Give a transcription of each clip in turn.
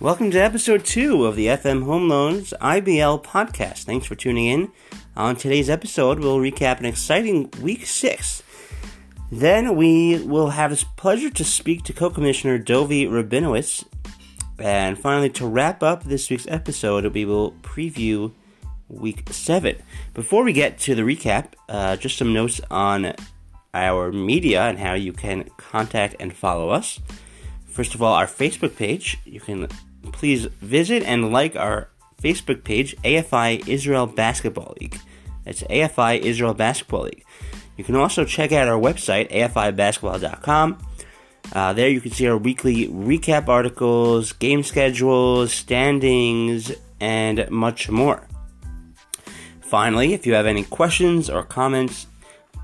Welcome to episode two of the FM Home Loans IBL podcast. Thanks for tuning in. On today's episode, we'll recap an exciting week six. Then we will have the pleasure to speak to co commissioner Dovie Rabinowitz. And finally, to wrap up this week's episode, we will preview week seven. Before we get to the recap, uh, just some notes on our media and how you can contact and follow us. First of all, our Facebook page. You can please visit and like our Facebook page, AFI Israel Basketball League. That's AFI Israel Basketball League. You can also check out our website, afibasketball.com. Uh, there you can see our weekly recap articles, game schedules, standings, and much more. Finally, if you have any questions or comments,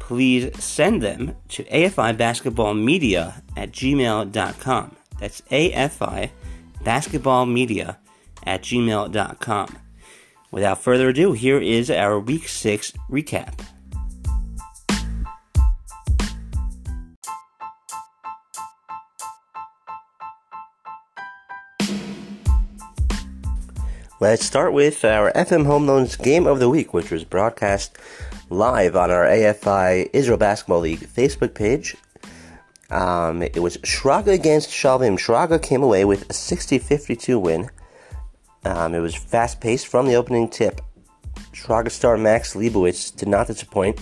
please send them to afibasketballmedia at gmail.com. That's AFI basketballmedia at gmail.com. Without further ado, here is our Week 6 recap. Let's start with our FM Home Loans Game of the Week, which was broadcast live on our AFI Israel Basketball League Facebook page. Um, it was Shraga against Shalvim. Shraga came away with a 60 52 win. Um, it was fast paced from the opening tip. Shraga star Max Leibowitz did not disappoint.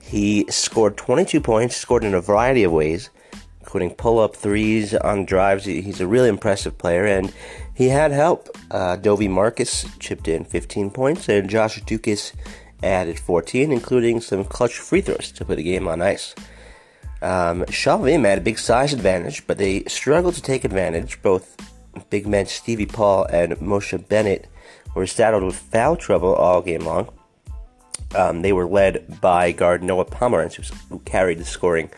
He scored 22 points, scored in a variety of ways, including pull up threes on drives. He's a really impressive player, and he had help. Uh, Marcus chipped in 15 points, and Josh Dukas added 14, including some clutch free throws to put the game on ice. Um, Shalvim had a big size advantage, but they struggled to take advantage. Both big men Stevie Paul and Moshe Bennett were saddled with foul trouble all game long. Um, they were led by guard Noah Pomerantz, who carried the scoring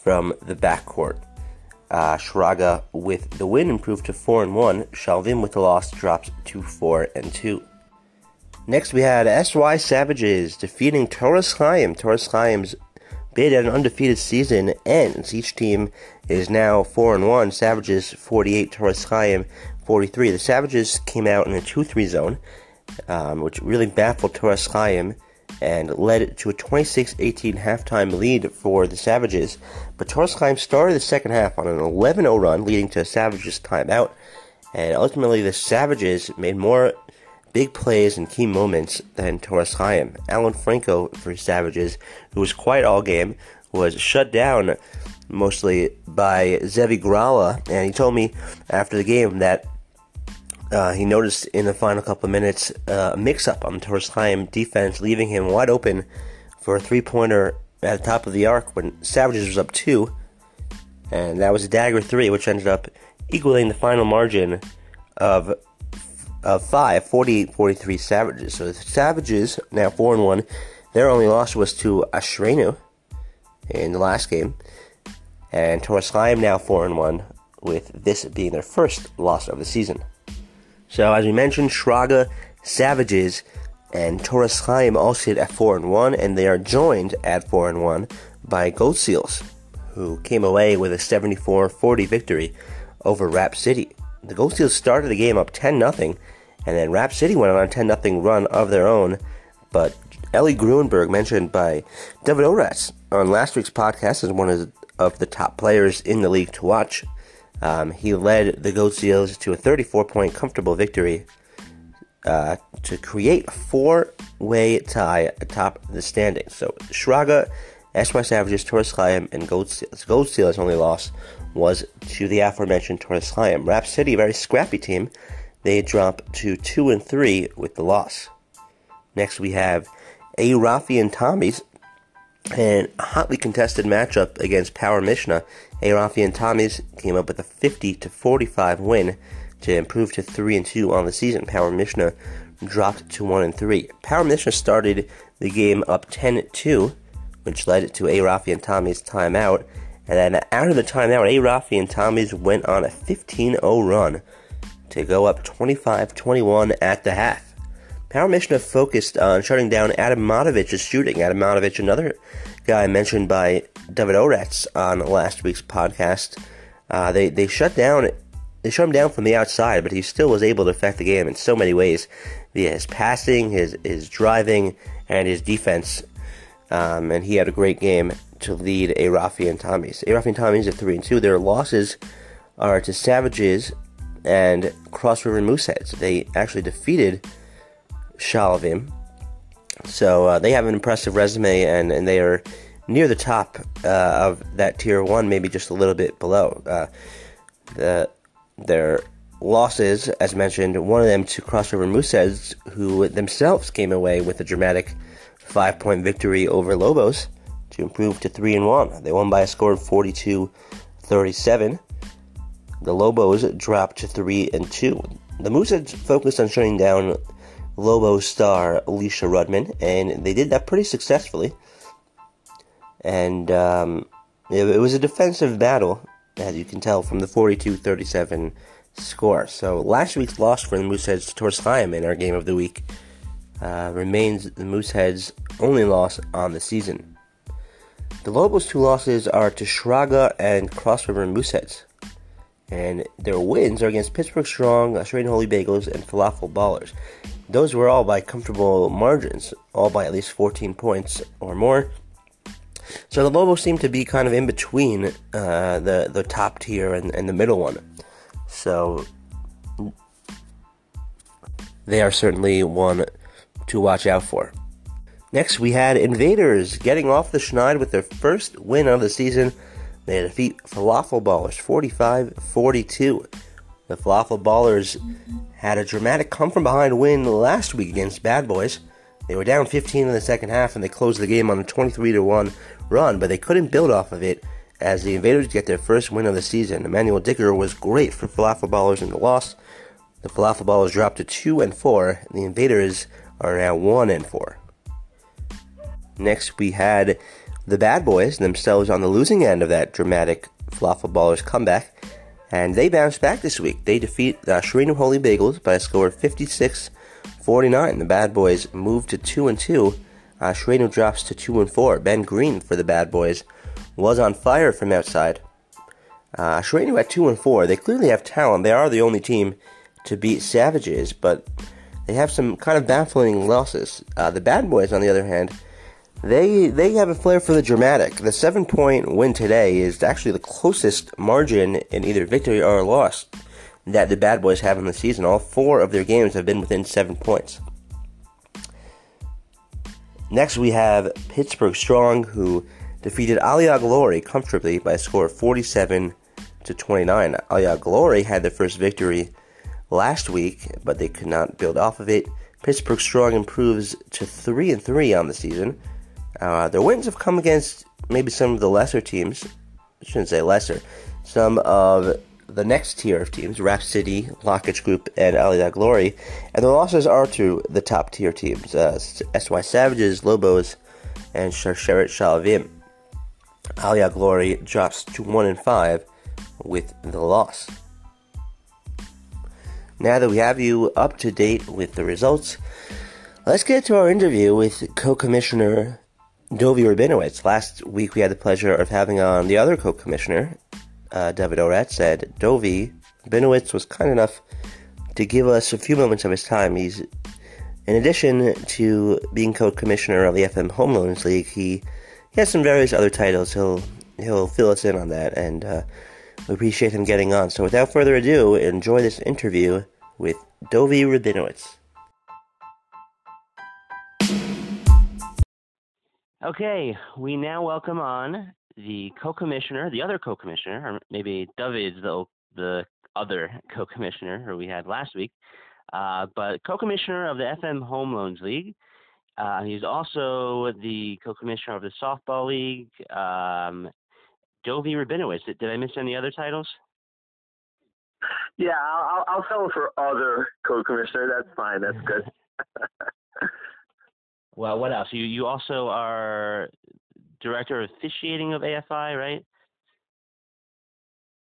from the backcourt. Uh, Shraga with the win improved to 4 and 1. Shalvim with the loss dropped to 4 and 2. Next we had SY Savages defeating Toras Chaim. Toras Chaim's bid at an undefeated season ends. Each team is now 4 and 1. Savages 48, Toras Chaim 43. The Savages came out in a 2 3 zone, um, which really baffled Toras Chaim and led to a 26-18 halftime lead for the Savages. But Toras Chaim started the second half on an 11-0 run, leading to a Savages timeout. And ultimately, the Savages made more big plays and key moments than Toras Chaim. Alan Franco for Savages, who was quiet all game, was shut down mostly by Zevi Grala, and he told me after the game that uh, he noticed in the final couple of minutes uh, a mix-up on Toras Chaim defense, leaving him wide open for a three-pointer at the top of the arc when Savages was up two, and that was a dagger three, which ended up equaling the final margin of of five, 48-43 Savages. So the Savages now four and one. Their only loss was to Ashrenu in the last game, and Toras Chaim now four and one, with this being their first loss of the season. So as we mentioned, Shraga, Savages, and Toras Chaim all sit at four and one, and they are joined at four and one by Gold Seals, who came away with a 74-40 victory over Rap City. The Gold Seals started the game up 10 0 and then Rap City went on a 10 0 run of their own. But Ellie Gruenberg, mentioned by David Oratz on last week's podcast, is one of, the top players in the league to watch. Um, he led the Gold Seals to a 34 point comfortable victory uh, to create a four way tie atop the standings. So Shraga, SY Savages, Toras Chaim, and Gold Seals. Gold Seals' only loss was to the aforementioned Toras Chaim. Rap City, a very scrappy team, they drop to 2 and 3 with the loss. Next we have A. Rafi and Tommy's and a hotly contested matchup against Power Mishnah. A. Rafi and Tommy's came up with a 50 to 45 win to improve to 3 and 2 on the season. Power Mishnah dropped to 1 and 3. Power Mishnah started the game up 10 2, which led to A. Rafi and Tommy's timeout and then out of the timeout, A. Rafi and Tommy's went on a 15 0 run to go up 25 21 at the half. Power Mishnah focused on shutting down Adam Matovich's shooting. Adam Matovich, another guy mentioned by David Oratz on last week's podcast. Uh, they, they shut down they shut him down from the outside, but he still was able to affect the game in so many ways via his passing, his his driving, and his defense. Um, and he had a great game to lead A. Rafi and Tommy's. A. Rafi and Tommy's at three and two. Their losses are to Savages and Cross River Mooseheads. They actually defeated Shaalavim. So uh, they have an impressive resume, and, and they are near the top uh, of that tier one, maybe just a little bit below. Uh, the their losses, as mentioned, one of them to Cross River Mooseheads, who themselves came away with a dramatic five point victory over Lobos to improve to 3 and 1. They won by a score of 42 37. The Lobos dropped to 3 and 2. The Mooseheads focused on shutting down Lobo star Alicia Rudman, and they did that pretty successfully. And um, it, it was a defensive battle as you can tell from the 42 37 score. So last week's loss for the Mooseheads to Toras Chaim in our game of the week uh, remains the Mooseheads' only loss on the season. The Lobos' two losses are to Shraga and Cross River Mooseheads. And their wins are against Pittsburgh Strong, Ashrenu Holy Bagels, and Falafel Ballers. Those were all by comfortable margins, all by at least 14 points or more. So the Lobos seem to be kind of in between uh, the the top tier and, and the middle one. So they are certainly one to watch out for. Next, we had Invaders getting off the schneid with their first win of the season. They defeat Falafel Ballers 45 42. The Falafel Ballers had a dramatic come from behind win last week against Bad Boys. They were down 15 in the second half and they closed the game on a 23 1 run, but they couldn't build off of it as the Invaders get their first win of the season. Emmanuel Dicker was great for Falafel Ballers in the loss. The Falafel Ballers dropped to 2 and 4. The Invaders are now 1 and 4. Next, we had the Bad Boys themselves on the losing end of that dramatic Falafel Ballers comeback, and they bounced back this week. They defeat the Ashrenu Holy Bagels by a score of 56 49. The Bad Boys move to 2 and 2 uh, drops to 2 and 4. Ben Green for the Bad Boys was on fire from outside. Uh, Ashrenu at 2 and 4. They clearly have talent. They are the only team to beat Savages, but they have some kind of baffling losses. Uh, the Bad Boys, on the other hand, they they have a flair for the dramatic. The seven point win today is actually the closest margin in either victory or loss that the Bad Boys have in the season. All four of their games have been within seven points. Next, we have Pittsburgh Strong, who defeated Aliyah Glory comfortably by a score of 47 to 29. Aliyah Glory had their first victory last week, but they could not build off of it. Pittsburgh Strong improves to 3 and 3 on the season. Uh, their wins have come against maybe some of the lesser teams. I shouldn't say lesser. Some of the next tier of teams, Rap City, Lockage Group, and Aliyah Glory, and the losses are to the top tier teams, uh, SY Savages, Lobos, and Sharsheret Shaalavim. Aliyah Glory drops to 1 and 5 with the loss. Now that we have you up to date with the results, let's get to our interview with co-commissioner Dovi Rabinowitz. Last week we had the pleasure of having on the other co-commissioner, uh, David Orat said, Dovi Benowitz was kind enough to give us a few moments of his time. He's, in addition to being co-commissioner of the FM Home Loans League, he, he has some various other titles. He'll he'll fill us in on that, and uh, we appreciate him getting on. So, without further ado, enjoy this interview with Dovi Rabinowitz. Okay, we now welcome on the co-commissioner, the other co-commissioner, or maybe David's the the other co-commissioner who we had last week, uh, but co-commissioner of the FM Home Loans League. Uh, he's also the co-commissioner of the Softball League. Um, Dovi Rabinowitz. Did, did I miss any other titles? Yeah, I'll, I'll settle for other co-commissioner. That's fine. That's good. well, what else? You you also are director of officiating of AFI, right?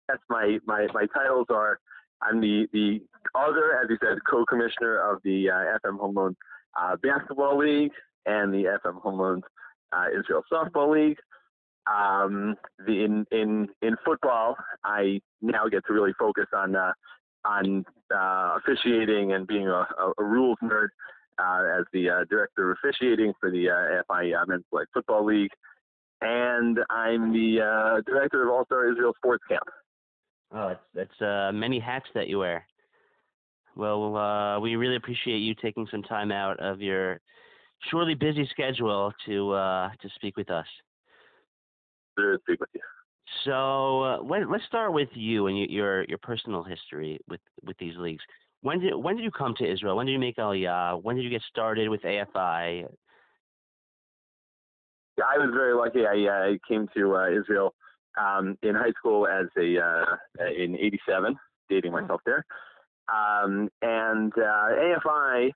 That's my my my titles are. I'm the the other, as you said, co-commissioner of the uh, FM Home Loans uh, Basketball League and the FM Home Loans uh, Israel Softball League. Um, the, in in in football, I now get to really focus on uh, on uh, officiating and being a, a, a rules nerd as the uh, director of officiating for the uh, FI uh, Men's Flag Football League, and I'm the uh, director of All Star Israel Sports Camp. Oh, that's that's uh, many hats that you wear. Well, uh, we really appreciate you taking some time out of your surely busy schedule to uh, to speak with us. To speak with you. So uh, when, let's start with you and your your personal history with with these leagues. When did when did you come to Israel? When did you make Aliyah? When did you get started with AFI? Yeah, I was very lucky. I, uh, I came to uh, Israel um, in high school as a uh, in '87, dating myself there. Um, and uh, AFI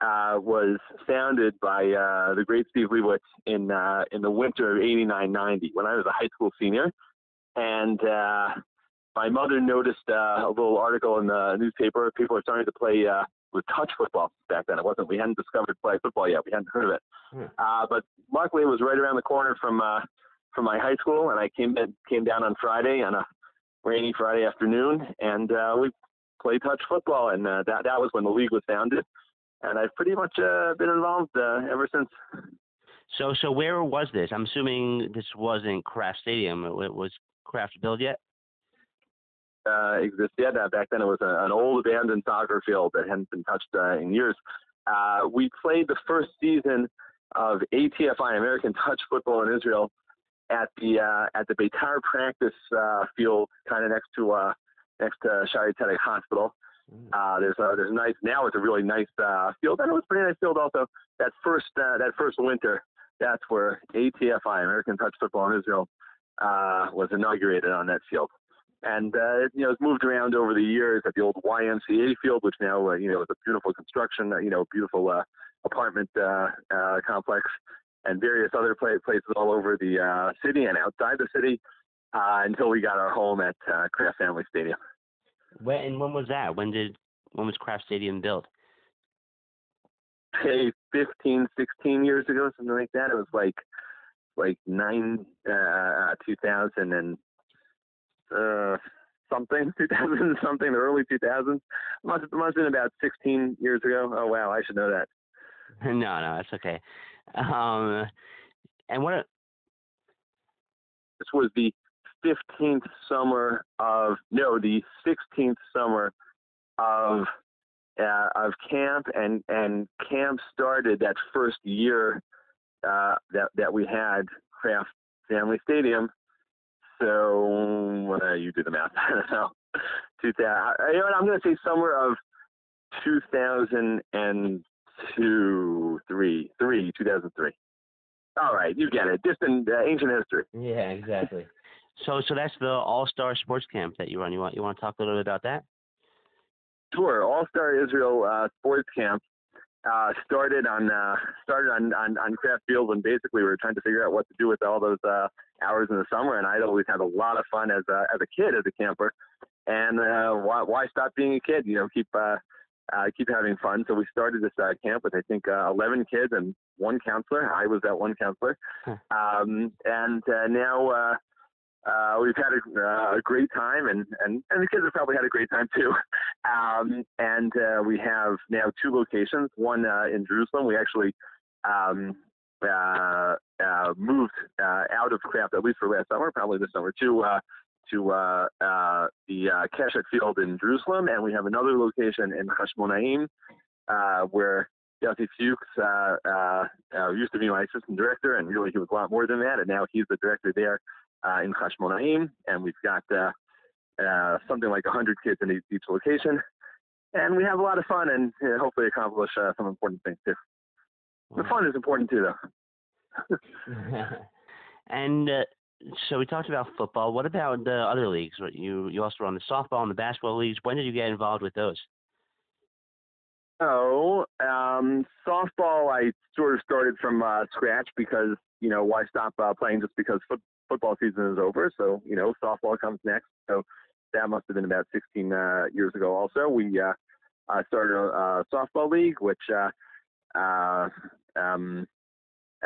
uh, was founded by uh, the great Steve Leibowitz in uh, in the winter of '89-90 when I was a high school senior, and uh, my mother noticed uh, a little article in the newspaper. People were starting to play uh, with touch football back then. It wasn't. We hadn't discovered flag football yet. We hadn't heard of it. Hmm. Uh, but luckily, it was right around the corner from uh, from my high school, and I came came down on Friday on a rainy Friday afternoon, and uh, we played touch football, and uh, that that was when the league was founded, and I've pretty much uh, been involved uh, ever since. So, so where was this? I'm assuming this wasn't Kraft Stadium. It was Kraft built yet? Uh, exist yet. Uh, back then, it was a, an old abandoned soccer field that hadn't been touched uh, in years. Uh, we played the first season of ATFI American Touch Football in Israel at the uh, at the Beitar practice uh, field, kind of next to uh, next to Shaare Zedek Hospital. Mm. Uh, there's a there's a nice now it's a really nice uh, field, and it was a pretty nice field also. That first uh, that first winter, that's where ATFI American Touch Football in Israel uh, was inaugurated on that field. And uh, you know, it's moved around over the years at the old YMCA field, which now uh, you know is a beautiful construction, uh, you know, beautiful uh, apartment uh, uh, complex and various other places all over the uh, city and outside the city uh, until we got our home at uh, Kraft Family Stadium. When and when was that? When did when was Kraft Stadium built? Hey, 15, 16 years ago, something like that. It was like like nine, uh, 2000 and uh, something, 2000 something, the early 2000s. Must must have been about 16 years ago. Oh wow, I should know that. no, no, that's okay. Um, and what? This was the 15th summer of no, the 16th summer of uh, of camp, and and camp started that first year uh, that that we had Kraft Family Stadium. So uh, you do the math. I don't know. 2000. You know what, I'm going to say summer of 2000 two, three, three, 2003. All right, you get it. Distant uh, ancient history. Yeah, exactly. so, so that's the All Star Sports Camp that you run. You want you want to talk a little bit about that? Sure. All Star Israel uh, Sports Camp uh, started on uh, started on, on on Kraft fields, and basically we were trying to figure out what to do with all those uh, hours in the summer, and I'd always had a lot of fun as a as a kid as a camper. And uh, why why stop being a kid? You know, keep uh, uh, keep having fun. So we started this uh, camp with I think uh, 11 kids and one counselor. I was that one counselor, um, and uh, now uh, uh, we've had a, uh, a great time, and, and and the kids have probably had a great time too. Um, and uh, we have now two locations. One uh, in Jerusalem. We actually um, uh, uh, moved out of Kraft at least for last summer, probably this summer to uh, the Keshek Field in Jerusalem, and we have another location in Hashmonaim, where Yossi Fuchs uh, uh, used to be my assistant director, and really he was a lot more than that, and now he's the director there uh, in Hashmonaim, and we've got uh, uh, something like 100 kids in each, each location, and we have a lot of fun and uh, hopefully accomplish uh, some important things too. The fun is important too, though. and uh, so we talked about football. What about the other leagues? You you also run the softball and the basketball leagues. When did you get involved with those? Oh, um, softball I sort of started from uh, scratch because you know why stop uh, playing just because foot- football season is over? So you know softball comes next. So that must have been about 16 uh, years ago. Also, we uh, uh, started a, a softball league, which uh, uh, um,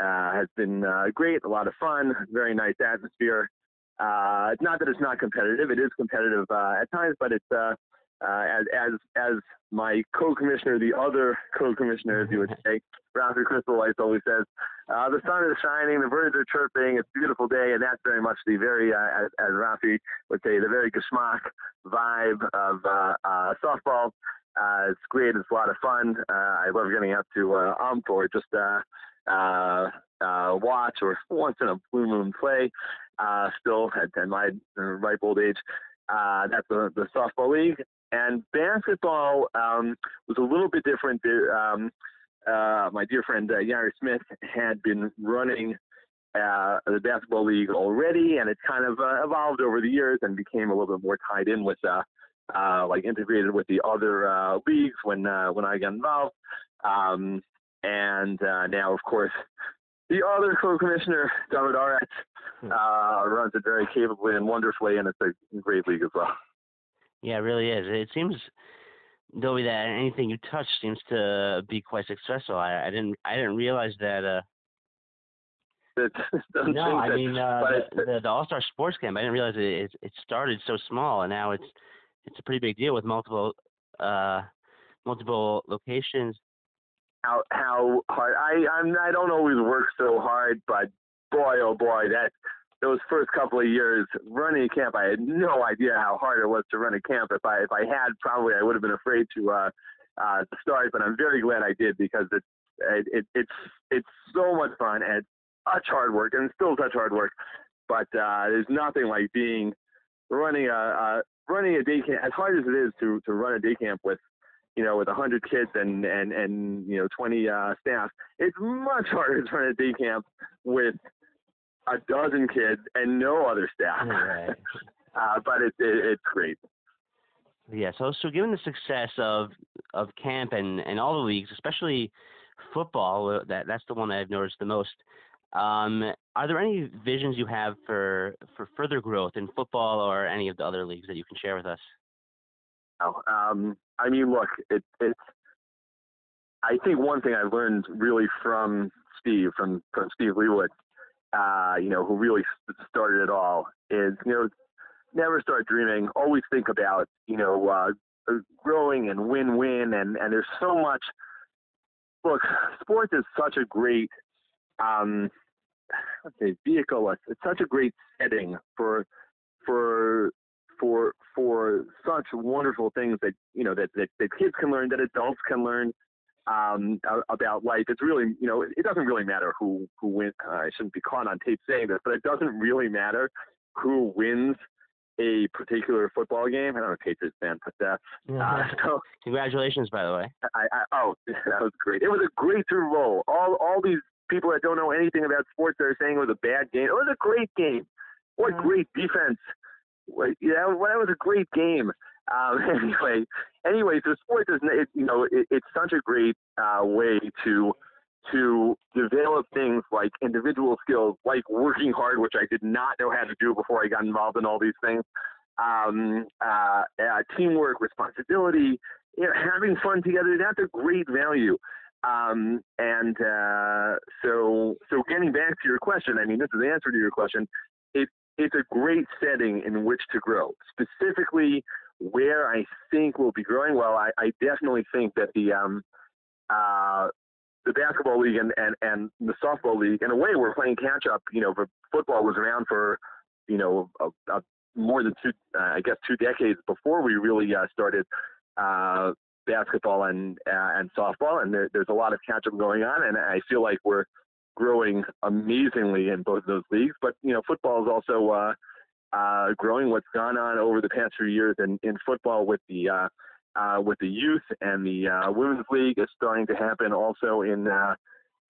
uh, has been uh, great, a lot of fun, very nice atmosphere. Uh, it's not that it's not competitive; it is competitive uh, at times, but it's uh, uh, as as as my co-commissioner, the other co-commissioner, as you would say, Rafi Crystal always says, uh, the sun is shining, the birds are chirping, it's a beautiful day, and that's very much the very, uh, as, as Rafi would say, the very geschmack vibe of uh, uh, softball. Uh, it's great. It's a lot of fun. Uh, I love getting out to uh, ump or just watch or once in a blue moon play. Still at, at my ripe old age, that's the, the softball league. And basketball um, was a little bit different. Um, uh, my dear friend uh, Yari Smith had been running uh, the basketball league already, and it kind of uh, evolved over the years and became a little bit more tied in with, uh, uh, like integrated with the other uh, leagues when uh, when I got involved. Um, and uh, now, of course, the other co-commissioner, David Oratz, Hmm. uh, runs it very capably and wonderfully, and it's a great league as well. Yeah, it really is. It seems, Dobie, that anything you touch seems to be quite successful. I, I didn't, I didn't realize that. Uh, no, I that- mean uh, the, the, the All Star Sports Camp. I didn't realize it, it. It started so small, and now it's, it's a pretty big deal with multiple, uh, multiple locations. how how hard I I'm I don't always work so hard, but boy oh boy that those first couple of years running a camp, I had no idea how hard it was to run a camp. If I if I had, probably I would have been afraid to uh, uh, start. But I'm very glad I did because it, it it's it's so much fun and such hard work and still such hard work. But uh, there's nothing like being running a, a running a day camp as hard as it is to to run a day camp with you know, with a hundred kids and and and you know twenty uh, staff, it's much harder to run a day camp with a dozen kids and no other staff. Right. uh, but it's it, it's great. Yeah. So, so given the success of of camp and and all the leagues, especially football, uh, that that's the one that I've noticed the most. Um, are there any visions you have for for further growth in football or any of the other leagues that you can share with us? Oh, um, I mean, look, it, it's. I think one thing I learned really from Steve, from from Steve Leibowitz, uh, you know, who really started it all, is you know, never start dreaming. Always think about you know, uh, growing and win-win, and and there's so much. Look, sports is such a great, um, let's say, vehicle. It's, it's such a great setting for for for for such wonderful things that you know that, that that kids can learn, that adults can learn um, about life. It's really you know it, doesn't really matter who who wins. Uh, I shouldn't be caught on tape saying this, but it doesn't really matter who wins a particular football game. I'm not a Patriots fan, but uh, uh, so Congratulations, by the way. I, I oh that was great. It was a great Super Bowl. All all these people that don't know anything about sports are saying it was a bad game. It was a great game. What Mhm. great defense! What, yeah, that was a great game. Um, anyway, anyway, so sports is it, you know it, it's such a great uh, way to to develop things like individual skills, like working hard, which I did not know how to do before I got involved in all these things. Um, uh, uh, teamwork, responsibility, you know, having fun together. That's a great value. Um, and uh, so, so getting back to your question, I mean, this is the answer to your question. It, it's a great setting in which to grow. Specifically, where I think we'll be growing. Well, I, I definitely think that the um, uh, the basketball league and, and, and the softball league, in a way, we're playing catch up. You know, football was around for, you know, a, a more than two, uh, I guess, two decades before we really uh, started uh, basketball and uh, and softball, and there, there's a lot of catch up going on, and I feel like we're growing amazingly in both those leagues. But you know, football is also uh, growing. What's gone on over the past few years in, in football with the uh, uh, with the youth and the uh, women's league is starting to happen also in uh,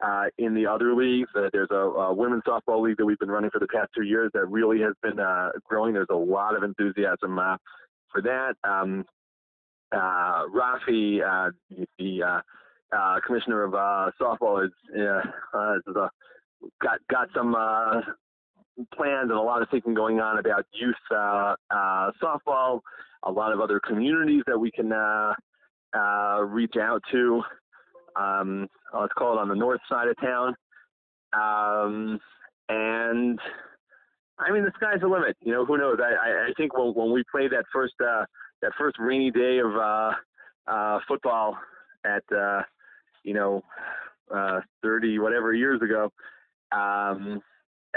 uh, in the other leagues. Uh, there's a, a women's softball league that we've been running for the past two years that really has been uh, growing. There's a lot of enthusiasm uh, for that. Um, uh, Rafi, uh, the uh, uh, commissioner of uh, softball, is, uh, uh, got got some uh, plans and a lot of thinking going on about youth uh, uh, softball. A lot of other communities that we can uh, uh, reach out to. Um, let's call it on the north side of town. Um, and I mean, the sky's the limit. You know, who knows? I, I, think when, when we played that first uh, that first rainy day of uh, football at you know uh, 30 whatever years ago, um,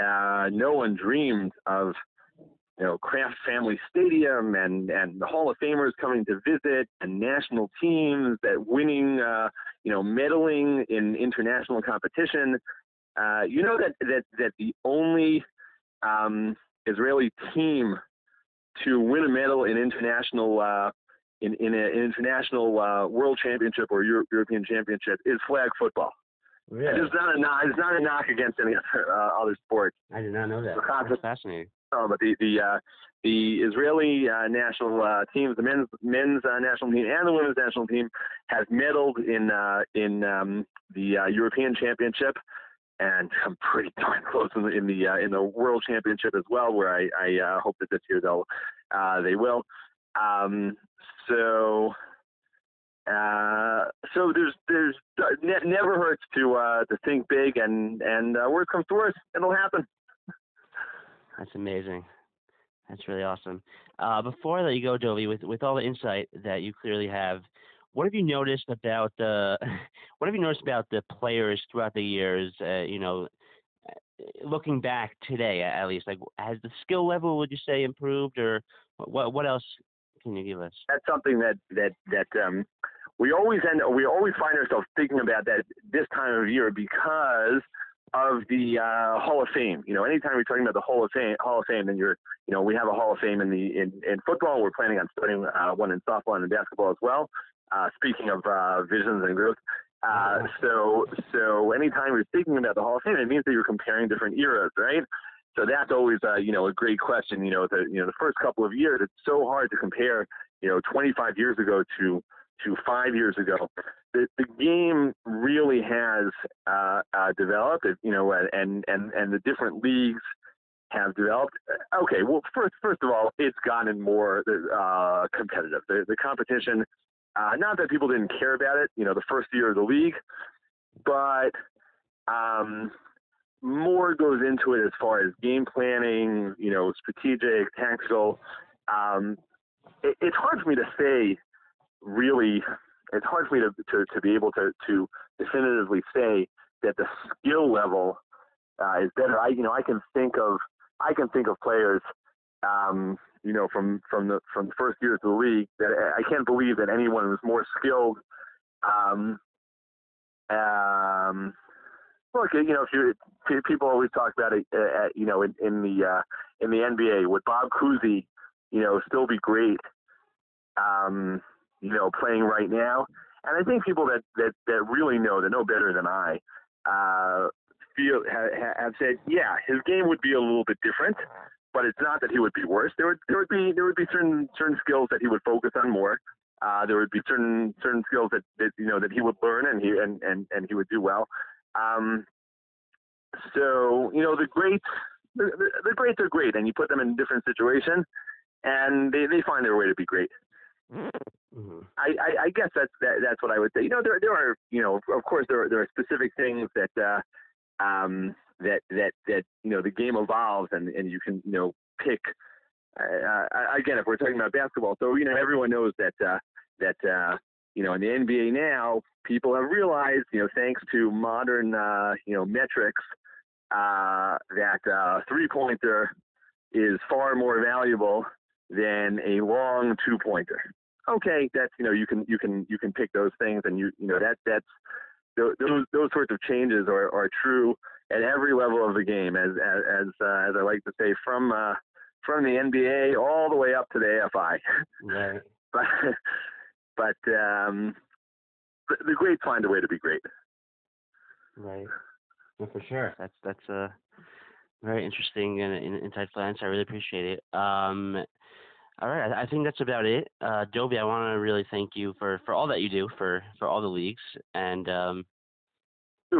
uh, no one dreamed of you know Kraft Family Stadium and and the Hall of Famers coming to visit and national teams that winning uh, you know medaling in international competition. Uh, you know that that that the only um, Israeli team to win a medal in international uh, in in an international uh, world championship or Euro- European championship is flag football. Really? And it's not a knock. It's not a knock against any other uh, other sport. I did not know that. That's fascinating. Oh, but the the uh, the Israeli uh, national uh, teams, the men's men's uh, national team and the women's national team, has medaled in uh, in um, the uh, European Championship, and I'm pretty darn close in the in the, uh, in the World Championship as well, where I I uh, hope that this year they'll uh, they will. Um, so. Uh, so there's there's ne- never hurts to uh, to think big and and uh, worst comes to worst, it'll happen. That's amazing. That's really awesome. Uh, before I let you go, Dovey, with with all the insight that you clearly have, what have you noticed about the what have you noticed about the players throughout the years? Uh, you know, looking back today, at least, like has the skill level would you say improved, or what what else can you give us? That's something that that that um, we always end we always find ourselves thinking about that this time of year because of the uh, Hall of Fame. You know, anytime you're talking about the Hall of Fame, Hall of Fame, then you're, you know, we have a Hall of Fame in the in, in football. We're planning on starting uh, one in softball and in basketball as well. Uh, speaking of uh, visions and growth, uh, so so anytime you're thinking about the Hall of Fame, it means that you're comparing different eras, right? So that's always, uh, you know, a great question. You know, the you know the first couple of years, it's so hard to compare, you know, 25 years ago to to five years ago, the, the game really has uh, uh, developed. You know, and and and the different leagues have developed. Okay, well, first first of all, it's gotten more uh, competitive. The, the competition, uh, not that people didn't care about it. You know, the first year of the league, but um, more goes into it as far as game planning. You know, strategic, tactical. Um, it, it's hard for me to say really it's hard for me to, to, to be able to, to definitively say that the skill level uh, is better. I you know I can think of I can think of players um, you know from from the from the first years of the league that I can't believe that anyone was more skilled. Um, um, look, you know, if you people always talk about it, uh, you know, in, in the uh, in the NBA, would Bob Cousy, you know, still be great? Um, you know, playing right now. And I think people that, that, that really know, that know better than I, uh, feel ha, have said, yeah, his game would be a little bit different, but it's not that he would be worse. There would there would be there would be certain certain skills that he would focus on more. Uh, there would be certain certain skills that, that you know that he would learn and he and and, and he would do well. Um, so you know the greats the, the, the greats are great, and you put them in different situations, and they, they find their way to be great. Mm-hmm. I, I, I guess that's that, that's what I would say. You know, there there are you know of course there are, there are specific things that uh, um, that that that you know the game evolves and and you can you know pick. Uh, again, if we're talking about basketball, so you know everyone knows that uh, that uh, you know in the NBA now people have realized you know thanks to modern uh, you know metrics uh, that uh, three pointer is far more valuable than a long two pointer. Okay, that's you know you can you can you can pick those things and you you know that that's those those sorts of changes are, are true at every level of the game as as as, uh, as I like to say from uh, from the NBA all the way up to the AFI. Right. but but um, the, the greats find a way to be great. Right. Yeah, for sure. That's that's a very interesting and, and insightful answer. I really appreciate it. Um, all right, I, think that's about it. Uh, Dovey, I want to really thank you for, for all that you do for, for all the leagues and um,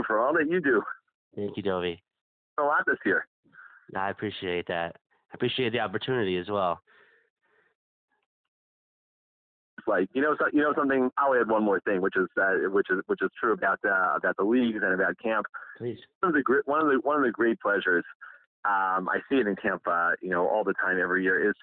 for all that you do. Thank you, Dovey. A lot this year. I appreciate that. I appreciate the opportunity as well. like you know so, you know something. I'll add one more thing, which is uh, which is which is true about uh, about the leagues and about camp. Please. One of the great one of the one of the great pleasures. Um, I see it in camp, uh, you know, all the time every year. Is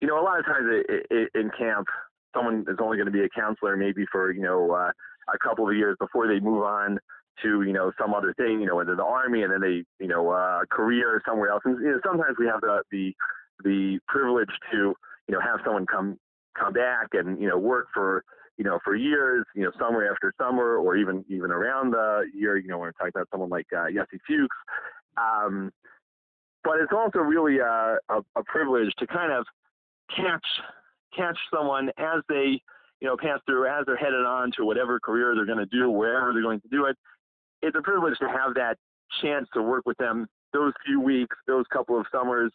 you know a lot of times it, it, in camp, someone is only going to be a counselor maybe for you know uh, a couple of years before they move on to you know some other thing, you know, into the army, and then they you know uh, career somewhere else. And you know, sometimes we have the the the privilege to you know have someone come come back and you know work for you know for years, you know, summer after summer, or even even around the year. You know, when we're talking about someone like uh, Yossi Fuchs. Um, but it's also really a, a, a privilege to kind of catch catch someone as they you know pass through as they're headed on to whatever career they're going to do wherever they're going to do it it's a privilege to have that chance to work with them those few weeks, those couple of summers,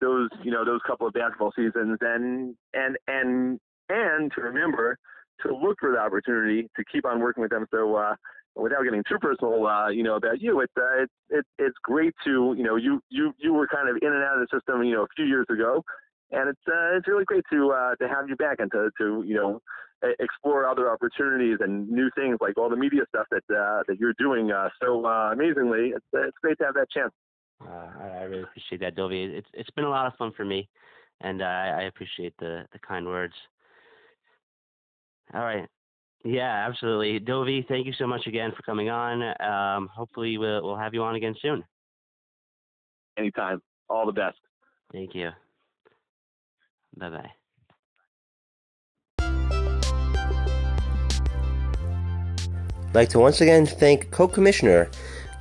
those you know those couple of basketball seasons, and and and and to remember to look for the opportunity to keep on working with them. So uh, without getting too personal, uh, you know about you, it's uh, it's it, it's great to you know you you you were kind of in and out of the system you know a few years ago, and it's uh, it's really great to uh, to have you back and to to you know explore other opportunities and new things like all the media stuff that uh, that you're doing uh, so uh, amazingly. It's uh, it's great to have that chance. Uh, I really appreciate that, Dovey. It's it's been a lot of fun for me, and uh, I appreciate the the kind words. All right. Yeah, absolutely. Dovey, thank you so much again for coming on. Um, hopefully, we'll, we'll have you on again soon. Anytime. All the best. Thank you. Bye bye. I'd like to once again thank co commissioner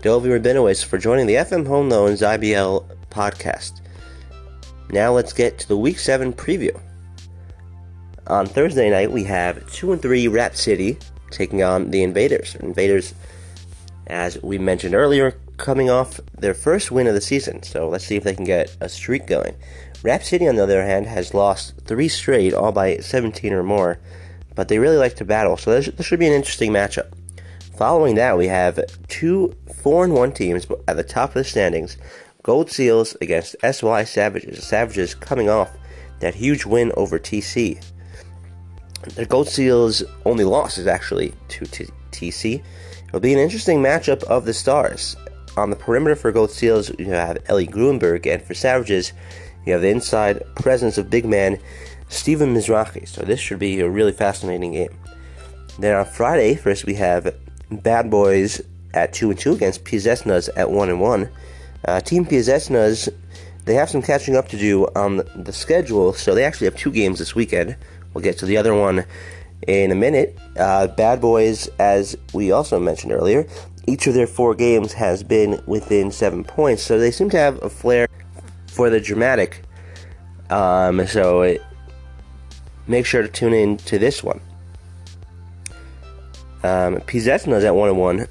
Dovey Rabinowitz for joining the FM Home Loans IBL podcast. Now let's get to the Week 7 preview. On Thursday night, we have 2 and 3 Rap City taking on the Invaders. Invaders, as we mentioned earlier, coming off their first win of the season, so let's see if they can get a streak going. Rap City, on the other hand, has lost three straight, all by 17 or more, but they really like to battle, so this should be an interesting matchup. Following that, we have two 4 and 1 teams at the top of the standings Gold Seals against SY Savages. Savages coming off that huge win over TC. The Gold Seals' only loss is actually to T- TC. It'll be an interesting matchup of the stars. On the perimeter for Gold Seals, you have Ellie Gruenberg, and for Savages, you have the inside presence of big man Stephen Mizrahi. So this should be a really fascinating game. Then on Friday, first we have Bad Boys at two and two against Piasecznas at one and one. Uh, Team Piasecznas, they have some catching up to do on the, the, schedule, so they actually have two games this weekend. We'll get to the other one in a minute. Uh, Bad Boys, as we also mentioned earlier, each of their four games has been within seven points, so they seem to have a flair for the dramatic. Um, so it, make sure to tune in to this one. Um, at one and one.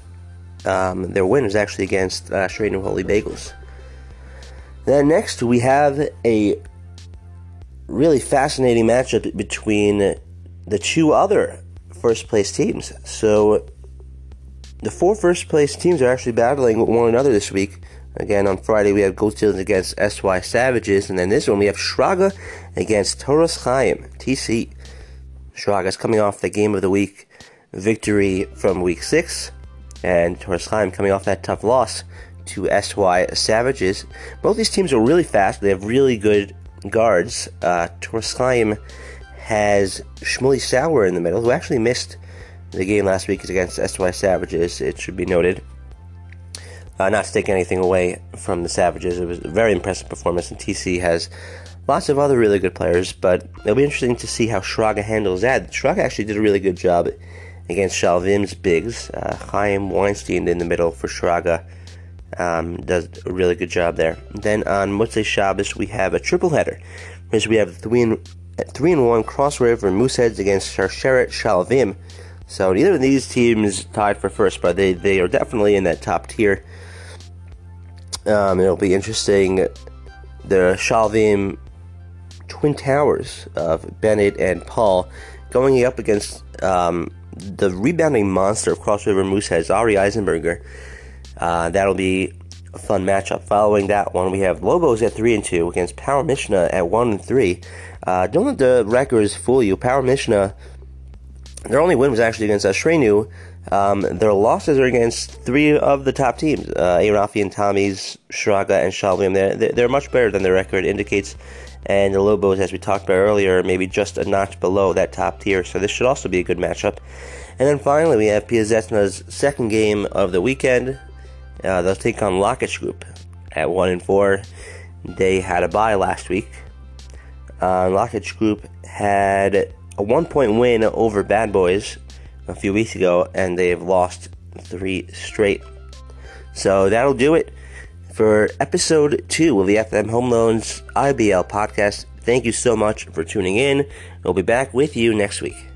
Um, their win was actually against uh, Straight and Holy Bagels. Then next we have a really fascinating matchup between the two other first place teams. So the four first place teams are actually battling one another this week. Again, on Friday we have Gold against SY Savages, and then this one we have Shraga against Toras Chaim, TC. Shraga's coming off the game of the week victory from week six, and Toras Chaim coming off that tough loss to SY Savages. Both these teams are really fast. They have really good guards. Uh, Toras Chaim has Shmuley Sauer in the middle, who actually missed the game last week against SY Savages. It should be noted. Uh, not take anything away from the Savages, it was a very impressive performance, and TC has lots of other really good players, but it'll be interesting to see how Shraga handles that. Shraga actually did a really good job against Shalvim's bigs. Uh, Chaim Weinstein in the middle for Shraga um, does a really good job there. Then on Motzei Shabbos we have a triple header, because we have three and three and one Cross River Mooseheads against Sharsheret Shalvim. So neither of these teams tied for first, but they, they are definitely in that top tier. Um, it'll be interesting. The Shalvim Twin Towers of Bennett and Paul going up against um, the rebounding monster of Cross River Mooseheads, Ari Eisenberger. Uh, that'll be a fun matchup. Following that one, we have Lobos at three and two against Power Mishnah at one and three. Uh, don't let the records fool you. Power Mishnah, their only win was actually against Ashrenu. Um, their losses are against three of the top teams: uh, Arafi and Tommy's, Shraga and Shalvim. They're, they're much better than their record indicates. And the Lobos, as we talked about earlier, maybe just a notch below that top tier. So this should also be a good matchup. And then finally, we have Piazetna's second game of the weekend. Uh, they'll take on Lakich Group at one and four. They had a bye last week. Uh, Group had a one-point win over Bad Boys a few weeks ago, and they've lost three straight. So that'll do it for episode two of the FM Home Loans IBL podcast. Thank you so much for tuning in. We'll be back with you next week.